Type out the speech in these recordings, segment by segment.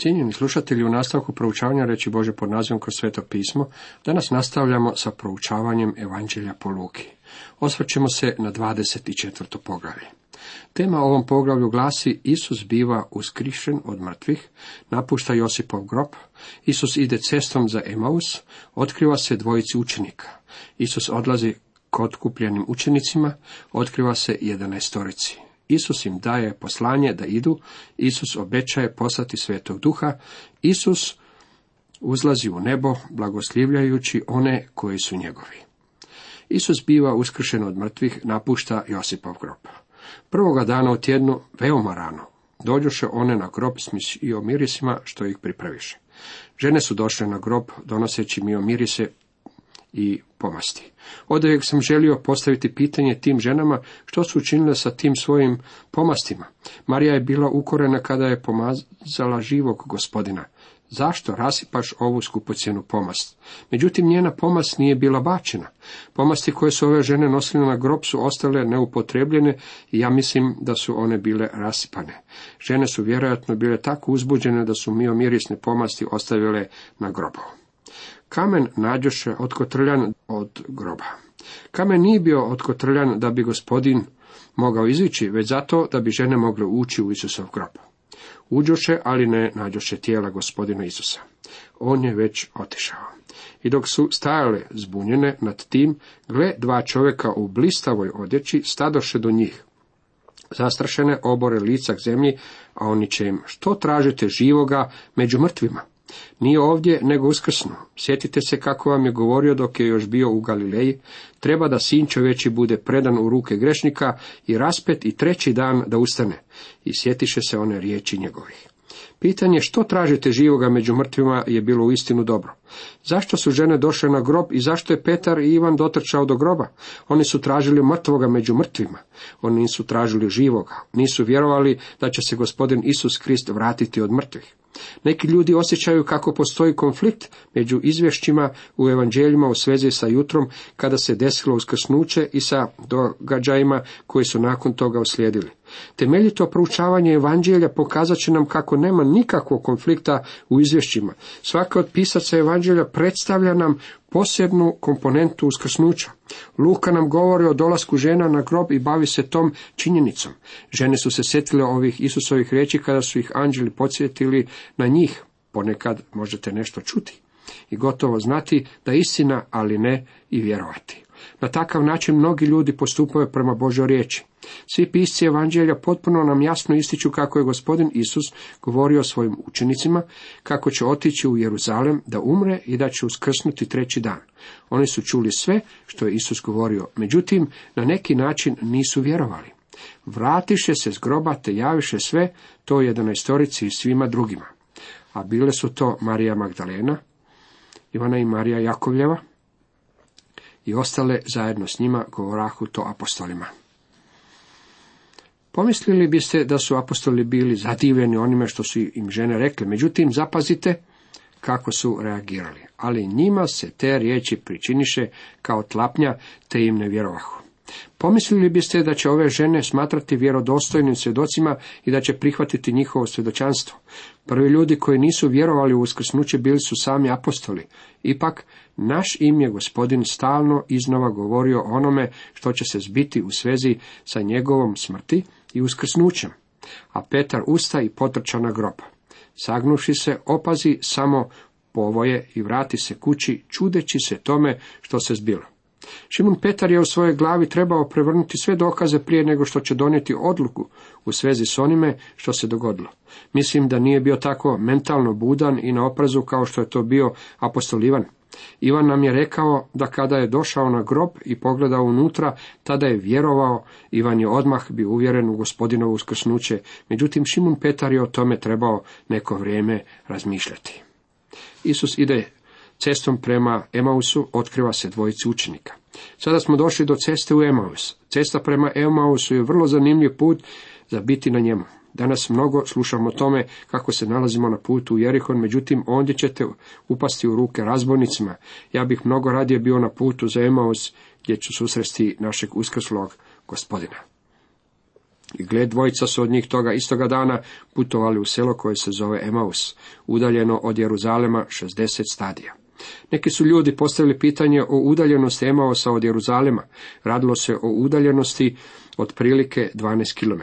Cijenjeni slušatelji, u nastavku proučavanja reći Bože pod nazivom kroz sveto pismo, danas nastavljamo sa proučavanjem Evanđelja po Luki. Osvrćemo se na 24. poglavlje. Tema ovom poglavlju glasi Isus biva uskrišen od mrtvih, napušta Josipov grob, Isus ide cestom za Emaus, otkriva se dvojici učenika. Isus odlazi kod kupljenim učenicima, otkriva se jedanajstorici. Isus im daje poslanje da idu, Isus obećaje poslati svetog duha, Isus uzlazi u nebo, blagoslivljajući one koji su njegovi. Isus biva uskršen od mrtvih, napušta Josipov grob. Prvoga dana u tjednu, veoma rano, dođoše one na grob s mirisima što ih pripraviše. Žene su došle na grob donoseći mirise i pomasti. Od uvijek sam želio postaviti pitanje tim ženama što su učinile sa tim svojim pomastima. Marija je bila ukorena kada je pomazala živog gospodina. Zašto rasipaš ovu skupocjenu pomast? Međutim, njena pomast nije bila bačena. Pomasti koje su ove žene nosile na grob su ostale neupotrebljene i ja mislim da su one bile rasipane. Žene su vjerojatno bile tako uzbuđene da su mio mirisne pomasti ostavile na grobu. Kamen nađoše otkotrljan od groba. Kamen nije bio otkotrljan da bi gospodin mogao izići, već zato da bi žene mogle ući u Isusov grob. Uđoše, ali ne nađoše tijela gospodina Isusa. On je već otišao. I dok su stajale zbunjene nad tim, gle dva čovjeka u blistavoj odjeći stadoše do njih. Zastrašene obore lica k zemlji, a oni će im, što tražite živoga među mrtvima? Nije ovdje, nego uskrsno. Sjetite se kako vam je govorio dok je još bio u Galileji. Treba da sin čovječi bude predan u ruke grešnika i raspet i treći dan da ustane. I sjetiše se one riječi njegovih. Pitanje što tražite živoga među mrtvima je bilo uistinu dobro. Zašto su žene došle na grob i zašto je Petar i Ivan dotrčao do groba? Oni su tražili mrtvoga među mrtvima. Oni nisu tražili živoga. Nisu vjerovali da će se gospodin Isus Krist vratiti od mrtvih. Neki ljudi osjećaju kako postoji konflikt među izvješćima u evanđeljima u svezi sa jutrom kada se desilo uskrsnuće i sa događajima koji su nakon toga uslijedili. Temeljito proučavanje evanđelja pokazat će nam kako nema nikakvog konflikta u izvješćima. Svaka od pisaca evanđelja predstavlja nam posebnu komponentu uskrsnuća. Luka nam govori o dolasku žena na grob i bavi se tom činjenicom. Žene su se sjetile ovih Isusovih riječi kada su ih anđeli podsjetili na njih. Ponekad možete nešto čuti i gotovo znati da istina, ali ne i vjerovati. Na takav način mnogi ljudi postupaju prema Božoj riječi. Svi pisci evanđelja potpuno nam jasno ističu kako je gospodin Isus govorio svojim učenicima, kako će otići u Jeruzalem da umre i da će uskrsnuti treći dan. Oni su čuli sve što je Isus govorio, međutim na neki način nisu vjerovali. Vratiše se s groba te javiše sve to jedanaestorici i svima drugima. A bile su to Marija Magdalena, Ivana i Marija Jakovljeva i ostale zajedno s njima govorahu to apostolima. Pomislili biste da su apostoli bili zadivljeni onime što su im žene rekle, međutim zapazite kako su reagirali. Ali njima se te riječi pričiniše kao tlapnja, te im ne vjerovahu. Pomislili biste da će ove žene smatrati vjerodostojnim svjedocima i da će prihvatiti njihovo svjedočanstvo. Prvi ljudi koji nisu vjerovali u uskrsnuće bili su sami apostoli. Ipak, naš im je gospodin stalno iznova govorio onome što će se zbiti u svezi sa njegovom smrti i uskrsnućem. A Petar usta i potrča na grob. Sagnuši se, opazi samo povoje i vrati se kući, čudeći se tome što se zbilo. Šimun Petar je u svojoj glavi trebao prevrnuti sve dokaze prije nego što će donijeti odluku u svezi s onime što se dogodilo. Mislim da nije bio tako mentalno budan i na oprezu kao što je to bio apostol Ivan. Nam je rekao da kada je došao na grob i pogledao unutra, tada je vjerovao, Ivan je odmah bio uvjeren u gospodinovo uskrsnuće, međutim Šimun Petar je o tome trebao neko vrijeme razmišljati. Isus ide cestom prema Emausu, otkriva se dvojici učenika. Sada smo došli do ceste u Emaus. Cesta prema Emausu je vrlo zanimljiv put za biti na njemu. Danas mnogo slušamo o tome kako se nalazimo na putu u Jerihon, međutim ondje ćete upasti u ruke razbojnicima. Ja bih mnogo radije bio na putu za Emaus gdje ću susresti našeg uskrslog gospodina. I gled dvojica su od njih toga istoga dana putovali u selo koje se zove Emaus, udaljeno od Jeruzalema 60 stadija. Neki su ljudi postavili pitanje o udaljenosti Emausa od Jeruzalema. Radilo se o udaljenosti otprilike 12 km.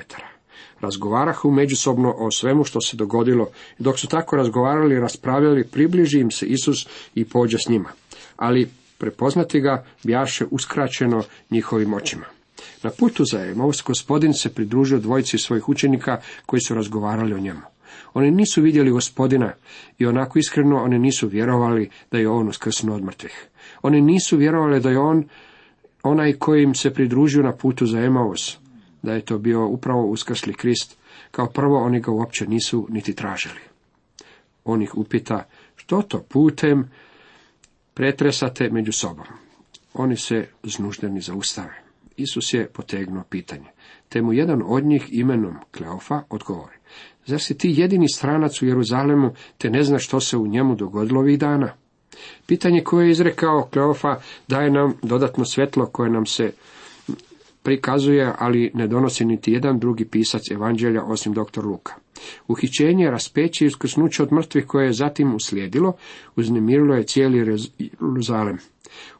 Razgovarahu međusobno o svemu što se dogodilo i dok su tako razgovarali i raspravljali, približi im se Isus i pođe s njima. Ali prepoznati ga bjaše uskraćeno njihovim očima. Na putu za Emaus gospodin se pridružio dvojici svojih učenika koji su razgovarali o njemu. Oni nisu vidjeli gospodina i onako iskreno oni nisu vjerovali da je on uskrsnuo od mrtvih. Oni nisu vjerovali da je on onaj koji im se pridružio na putu za Emaus, da je to bio upravo uskrsli Krist. Kao prvo oni ga uopće nisu niti tražili. On ih upita, što to putem pretresate među sobom? Oni se znuždeni zaustave. Isus je potegnuo pitanje. Te mu jedan od njih imenom Kleofa odgovori. Zar si ti jedini stranac u Jeruzalemu, te ne znaš što se u njemu dogodilo ovih dana? Pitanje koje je izrekao Kleofa daje nam dodatno svjetlo koje nam se prikazuje, ali ne donosi niti jedan drugi pisac evanđelja osim dr. Luka. Uhićenje, raspeće i uskrsnuće od mrtvih koje je zatim uslijedilo, uznemirilo je cijeli Jeruzalem.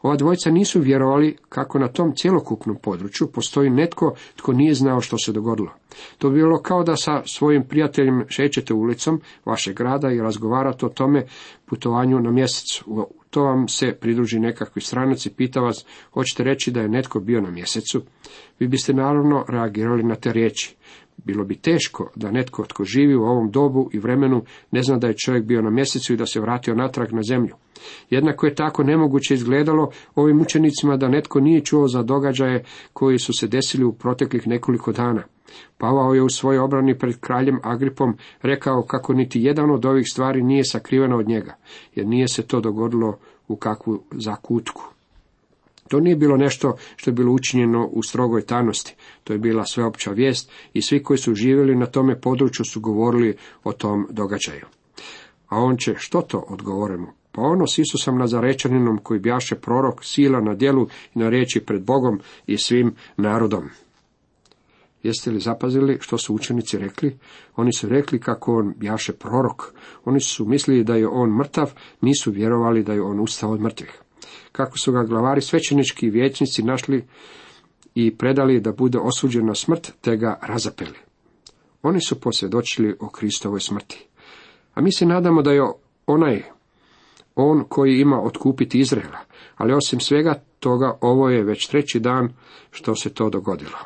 Ova dvojca nisu vjerovali kako na tom cjelokupnom području postoji netko tko nije znao što se dogodilo. To bi bilo kao da sa svojim prijateljem šećete ulicom vašeg grada i razgovarate o tome putovanju na mjesecu. To vam se pridruži nekakvi stranac i pita vas, hoćete reći da je netko bio na mjesecu? Vi biste naravno reagirali na te riječi. Bilo bi teško da netko tko živi u ovom dobu i vremenu ne zna da je čovjek bio na mjesecu i da se vratio natrag na zemlju. Jednako je tako nemoguće izgledalo ovim učenicima da netko nije čuo za događaje koji su se desili u proteklih nekoliko dana. Pavao je u svojoj obrani pred kraljem Agripom rekao kako niti jedan od ovih stvari nije sakriveno od njega, jer nije se to dogodilo u kakvu zakutku. To nije bilo nešto što je bilo učinjeno u strogoj tajnosti, to je bila sveopća vijest i svi koji su živjeli na tome području su govorili o tom događaju. A on će, što to odgovorimo? Pa ono s Isusom Nazarečaninom koji bjaše prorok, sila na djelu i na riječi pred Bogom i svim narodom. Jeste li zapazili što su učenici rekli? Oni su rekli kako on bjaše prorok. Oni su mislili da je on mrtav, nisu vjerovali da je on ustao od mrtvih kako su ga glavari svećenički i vijećnici našli i predali da bude osuđen na smrt, te ga razapeli. Oni su posvjedočili o Kristovoj smrti. A mi se nadamo da je onaj on koji ima otkupiti Izraela, ali osim svega toga ovo je već treći dan što se to dogodilo.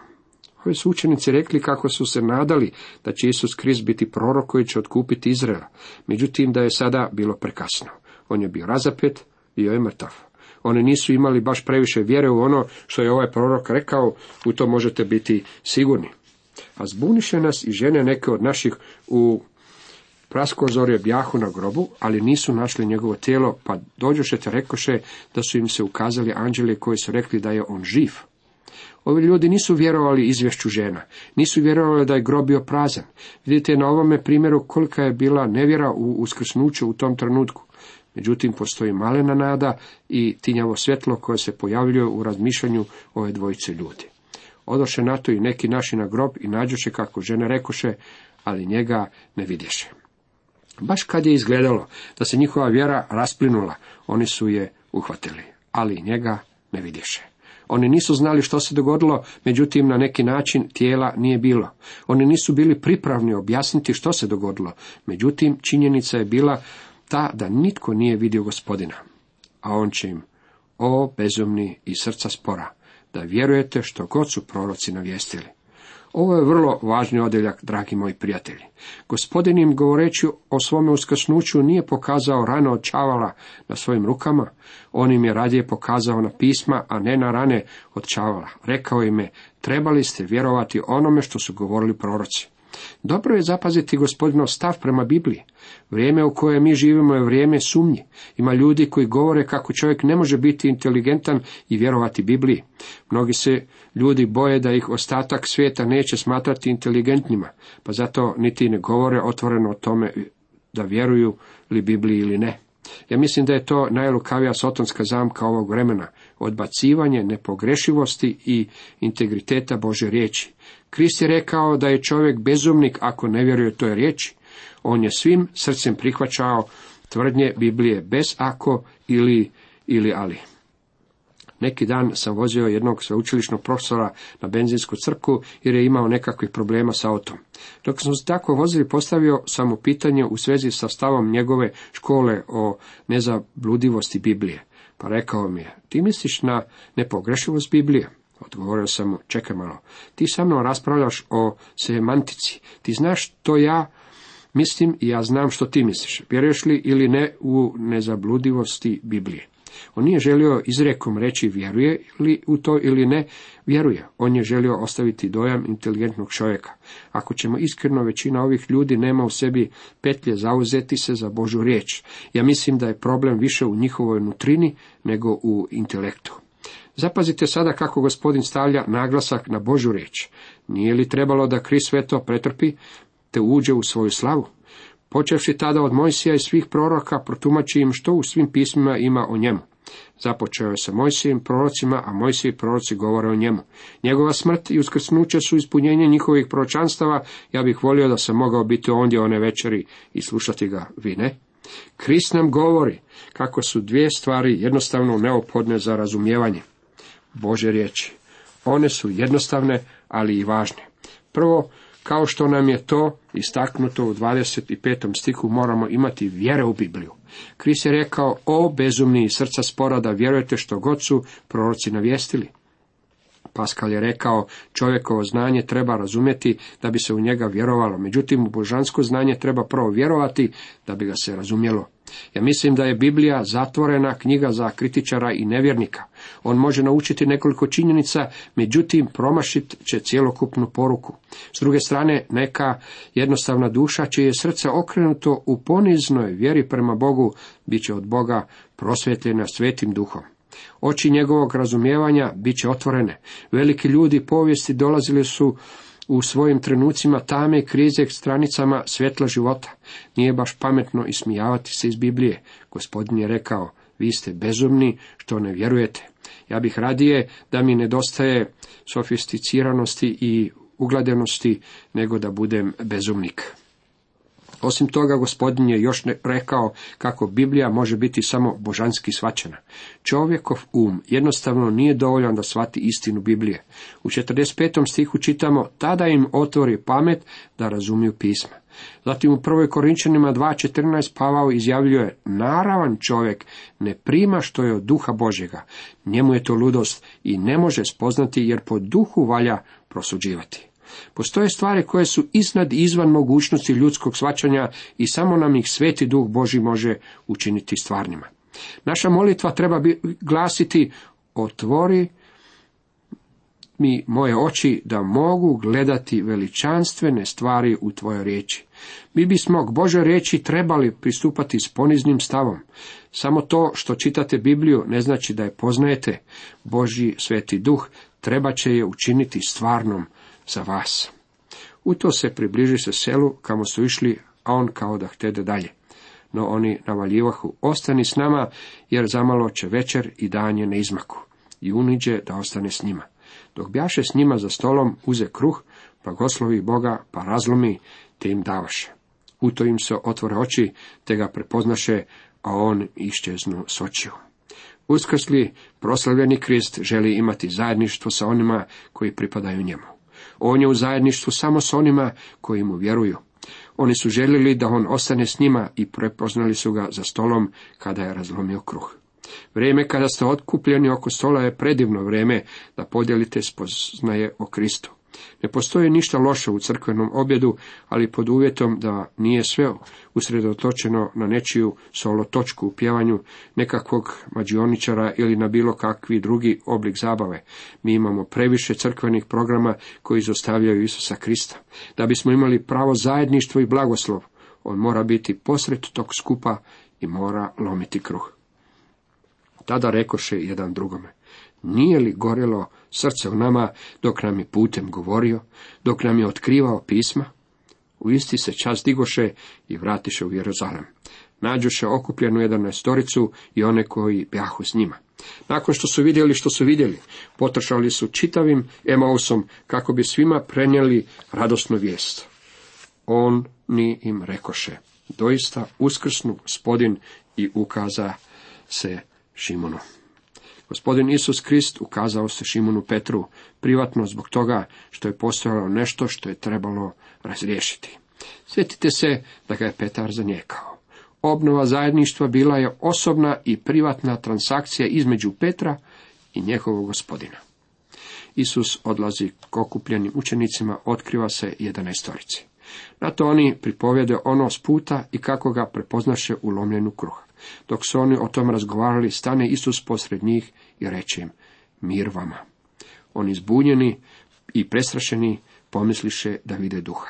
Ovi su učenici rekli kako su se nadali da će Isus Krist biti prorok koji će otkupiti Izraela, međutim da je sada bilo prekasno. On je bio razapet, bio je mrtav. Oni nisu imali baš previše vjere u ono što je ovaj prorok rekao, u to možete biti sigurni. A zbuniše nas i žene neke od naših u praskozorje bjahu na grobu, ali nisu našli njegovo tijelo, pa dođoše te rekoše da su im se ukazali anđeli koji su rekli da je on živ. Ovi ljudi nisu vjerovali izvješću žena, nisu vjerovali da je grob bio prazan. Vidite na ovome primjeru kolika je bila nevjera u uskrsnuću u tom trenutku. Međutim, postoji malena nada i tinjavo svjetlo koje se pojavljuje u razmišljanju ove dvojice ljudi. Odoše na to i neki naši na grob i nađoše kako žene rekoše, ali njega ne vidješe. Baš kad je izgledalo da se njihova vjera rasplinula, oni su je uhvatili, ali njega ne vidješe. Oni nisu znali što se dogodilo, međutim na neki način tijela nije bilo. Oni nisu bili pripravni objasniti što se dogodilo, međutim činjenica je bila ta da nitko nije vidio gospodina. A on će im, o bezumni i srca spora, da vjerujete što god su proroci navijestili. Ovo je vrlo važni odjeljak, dragi moji prijatelji. Gospodin im govoreći o svome uskrsnuću nije pokazao rane od čavala na svojim rukama, on im je radije pokazao na pisma, a ne na rane od čavala. Rekao im je, trebali ste vjerovati onome što su govorili proroci. Dobro je zapaziti gospodinov stav prema Bibliji. Vrijeme u kojem mi živimo je vrijeme sumnji. Ima ljudi koji govore kako čovjek ne može biti inteligentan i vjerovati Bibliji. Mnogi se ljudi boje da ih ostatak svijeta neće smatrati inteligentnima, pa zato niti ne govore otvoreno o tome da vjeruju li Bibliji ili ne. Ja mislim da je to najlukavija sotonska zamka ovog vremena. Odbacivanje nepogrešivosti i integriteta Bože riječi. Krist je rekao da je čovjek bezumnik ako ne vjeruje toj riječi. On je svim srcem prihvaćao tvrdnje Biblije bez ako ili ili ali. Neki dan sam vozio jednog sveučilišnog profesora na benzinsku crku jer je imao nekakvih problema sa autom. Dok smo se tako vozili, postavio sam mu pitanje u svezi sa stavom njegove škole o nezabludivosti Biblije. Pa rekao mi je, ti misliš na nepogrešivost Biblije? Odgovorio sam mu, čekaj malo, ti sa mnom raspravljaš o semantici, ti znaš što ja mislim i ja znam što ti misliš. Vjeruješ li ili ne u nezabludivosti Biblije? On nije želio izrekom reći vjeruje li u to ili ne vjeruje. On je želio ostaviti dojam inteligentnog čovjeka. Ako ćemo iskreno, većina ovih ljudi nema u sebi petlje zauzeti se za Božu riječ. Ja mislim da je problem više u njihovoj nutrini nego u intelektu. Zapazite sada kako gospodin stavlja naglasak na Božu riječ. Nije li trebalo da kri sve to pretrpi, te uđe u svoju slavu? Počevši tada od Mojsija i svih proroka, protumači im što u svim pismima ima o njemu. Započeo je sa Mojsijim prorocima, a Mojsiji proroci govore o njemu. Njegova smrt i uskrsnuće su ispunjenje njihovih proročanstava, ja bih volio da sam mogao biti ondje one večeri i slušati ga, vi ne? Krist nam govori kako su dvije stvari jednostavno neophodne za razumijevanje. Bože riječi. One su jednostavne, ali i važne. Prvo, kao što nam je to istaknuto u 25. stiku, moramo imati vjere u Bibliju. Kris je rekao, o bezumni srca spora da vjerujete što god su proroci navijestili. Paskal je rekao, čovjekovo znanje treba razumjeti da bi se u njega vjerovalo, međutim u božansko znanje treba prvo vjerovati da bi ga se razumjelo. Ja mislim da je Biblija zatvorena knjiga za kritičara i nevjernika. On može naučiti nekoliko činjenica, međutim promašit će cjelokupnu poruku. S druge strane, neka jednostavna duša čije je srce okrenuto u poniznoj vjeri prema Bogu, bit će od Boga prosvjetljena svetim duhom. Oči njegovog razumijevanja bit će otvorene. Veliki ljudi povijesti dolazili su u svojim trenucima tame i krize stranicama svjetla života. Nije baš pametno ismijavati se iz Biblije. Gospodin je rekao, vi ste bezumni što ne vjerujete. Ja bih radije da mi nedostaje sofisticiranosti i ugladenosti nego da budem bezumnik. Osim toga, gospodin je još rekao kako Biblija može biti samo božanski svačana. Čovjekov um jednostavno nije dovoljan da shvati istinu Biblije. U 45. stihu čitamo, tada im otvori pamet da razumiju pisma. Zatim u prvoj Korinčanima 2.14 Pavao izjavljuje, naravan čovjek ne prima što je od duha Božjega. Njemu je to ludost i ne može spoznati jer po duhu valja prosuđivati. Postoje stvari koje su iznad i izvan mogućnosti ljudskog svačanja i samo nam ih sveti duh Boži može učiniti stvarnima. Naša molitva treba glasiti otvori mi moje oči da mogu gledati veličanstvene stvari u tvojoj riječi. Mi bismo k Božoj riječi trebali pristupati s poniznim stavom. Samo to što čitate Bibliju ne znači da je poznajete. Božji sveti duh treba će je učiniti stvarnom za vas. U to se približi se selu kamo su išli, a on kao da htede dalje. No oni navaljivahu, ostani s nama, jer zamalo će večer i danje na izmaku. I uniđe da ostane s njima. Dok bjaše s njima za stolom, uze kruh, pa goslovi Boga, pa razlomi, te im davaše. U to im se otvore oči, te ga prepoznaše, a on iščeznu s očiju. Uskrsli, proslavljeni Krist želi imati zajedništvo sa onima koji pripadaju njemu. On je u zajedništvu samo s onima koji mu vjeruju. Oni su željeli da on ostane s njima i prepoznali su ga za stolom kada je razlomio kruh. Vrijeme kada ste otkupljeni oko stola je predivno vrijeme da podijelite spoznaje o Kristu. Ne postoji ništa loše u crkvenom objedu, ali pod uvjetom da nije sve usredotočeno na nečiju solo točku u pjevanju nekakvog mađioničara ili na bilo kakvi drugi oblik zabave. Mi imamo previše crkvenih programa koji izostavljaju Isusa Krista. Da bismo imali pravo zajedništvo i blagoslov, on mora biti posred tog skupa i mora lomiti kruh. Tada rekoše jedan drugome, nije li gorjelo srce u nama dok nam je putem govorio, dok nam je otkrivao pisma? U isti se čas digoše i vratiše u Jeruzalem. Nađoše okupljenu jedan storicu i one koji bjahu s njima. Nakon što su vidjeli što su vidjeli, potršali su čitavim Emausom kako bi svima prenijeli radosnu vijest. On ni im rekoše, doista uskrsnu gospodin i ukaza se Šimonu. Gospodin Isus Krist ukazao se Šimonu Petru privatno zbog toga što je postojalo nešto što je trebalo razriješiti. Sjetite se da ga je Petar zanijekao. Obnova zajedništva bila je osobna i privatna transakcija između Petra i njegovog gospodina. Isus odlazi k okupljenim učenicima, otkriva se jedanestorici. Na to oni pripovjede ono s puta i kako ga prepoznaše u lomljenu kruh. Dok su oni o tom razgovarali, stane Isus posred njih i reče im, mir vama. Oni zbunjeni i prestrašeni pomisliše da vide duha.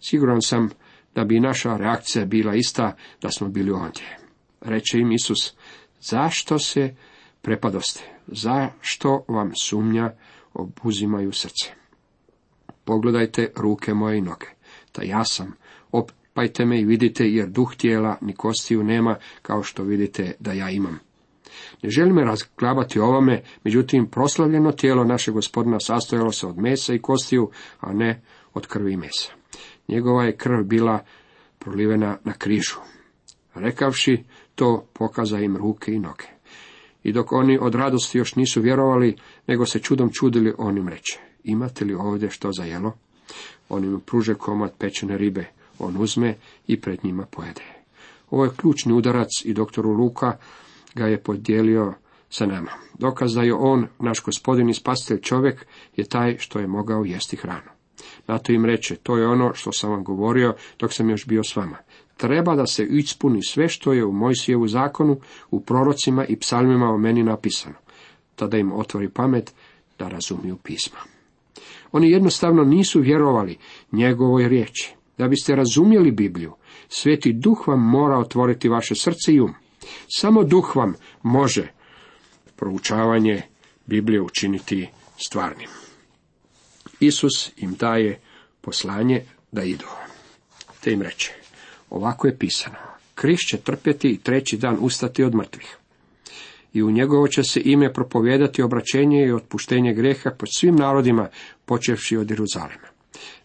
Siguran sam da bi naša reakcija bila ista da smo bili ovdje. Reče im Isus, zašto se prepadoste? Zašto vam sumnja obuzimaju srce? Pogledajte ruke moje i noge, da ja sam, opajte me i vidite, jer duh tijela ni kostiju nema, kao što vidite da ja imam. Ne želim razglabati ovome, međutim, proslavljeno tijelo našeg gospodina sastojalo se od mesa i kostiju, a ne od krvi i mesa. Njegova je krv bila prolivena na križu. Rekavši to, pokaza im ruke i noge. I dok oni od radosti još nisu vjerovali, nego se čudom čudili, on im reče, imate li ovdje što za jelo? On im pruže komad pečene ribe, on uzme i pred njima pojede. Ovo je ključni udarac i doktoru Luka ga je podijelio sa nama. Dokaz da je on, naš gospodin i spasitelj čovjek, je taj što je mogao jesti hranu. Na to im reče, to je ono što sam vam govorio dok sam još bio s vama. Treba da se ispuni sve što je u Mojsijevu zakonu, u prorocima i psalmima o meni napisano. Tada im otvori pamet da razumiju pisma. Oni jednostavno nisu vjerovali njegovoj riječi. Da biste razumjeli Bibliju, Sveti Duh vam mora otvoriti vaše srce i um. Samo Duh vam može proučavanje Biblije učiniti stvarnim. Isus im daje poslanje da idu. Te im reče, ovako je pisano, Krist će trpjeti i treći dan ustati od mrtvih. I u njegovo će se ime propovijedati obraćenje i otpuštenje greha pod svim narodima, počevši od Jeruzalema.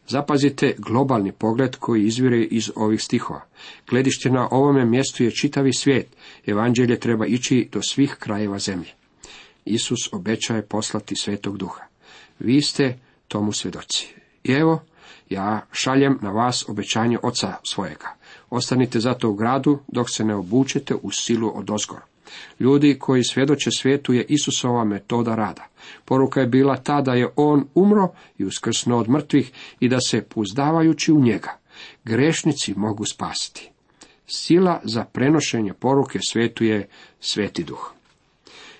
Zapazite globalni pogled koji izvire iz ovih stihova. Gledište na ovome mjestu je čitavi svijet. Evanđelje treba ići do svih krajeva zemlje. Isus obećaje poslati svetog duha. Vi ste tomu svjedoci. I evo, ja šaljem na vas obećanje oca svojega. Ostanite zato u gradu dok se ne obučete u silu od ozgor. Ljudi koji svjedoče svijetu je Isusova metoda rada. Poruka je bila ta da je on umro i uskrsno od mrtvih i da se puzdavajući u njega grešnici mogu spasiti. Sila za prenošenje poruke svetu je sveti duh.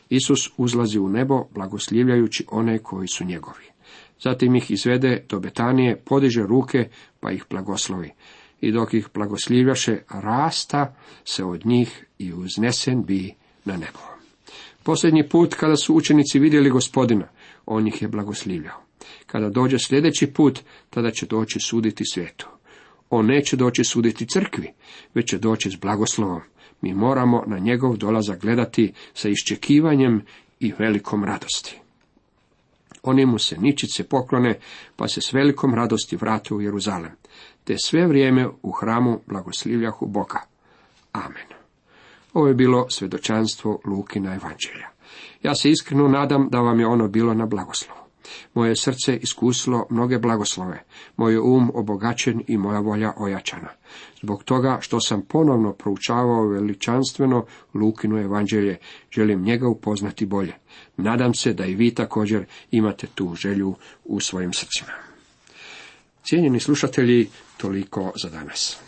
Isus uzlazi u nebo blagoslivljajući one koji su njegovi. Zatim ih izvede do Betanije, podiže ruke pa ih blagoslovi. I dok ih blagoslivljaše, rasta se od njih i uznesen bi na nebo. Posljednji put kada su učenici vidjeli gospodina, on ih je blagoslivljao. Kada dođe sljedeći put, tada će doći suditi svijetu. On neće doći suditi crkvi, već će doći s blagoslovom. Mi moramo na njegov dolazak gledati sa iščekivanjem i velikom radosti. Oni mu se ničice poklone, pa se s velikom radosti vrate u Jeruzalem, te sve vrijeme u hramu blagoslivljahu Boga. Amen. Ovo je bilo svjedočanstvo Lukina evanđelja. Ja se iskreno nadam da vam je ono bilo na blagoslovu. Moje srce iskusilo mnoge blagoslove, moj um obogaćen i moja volja ojačana. Zbog toga što sam ponovno proučavao veličanstveno Lukinu evanđelje, želim njega upoznati bolje. Nadam se da i vi također imate tu želju u svojim srcima. Cijenjeni slušatelji, toliko za danas.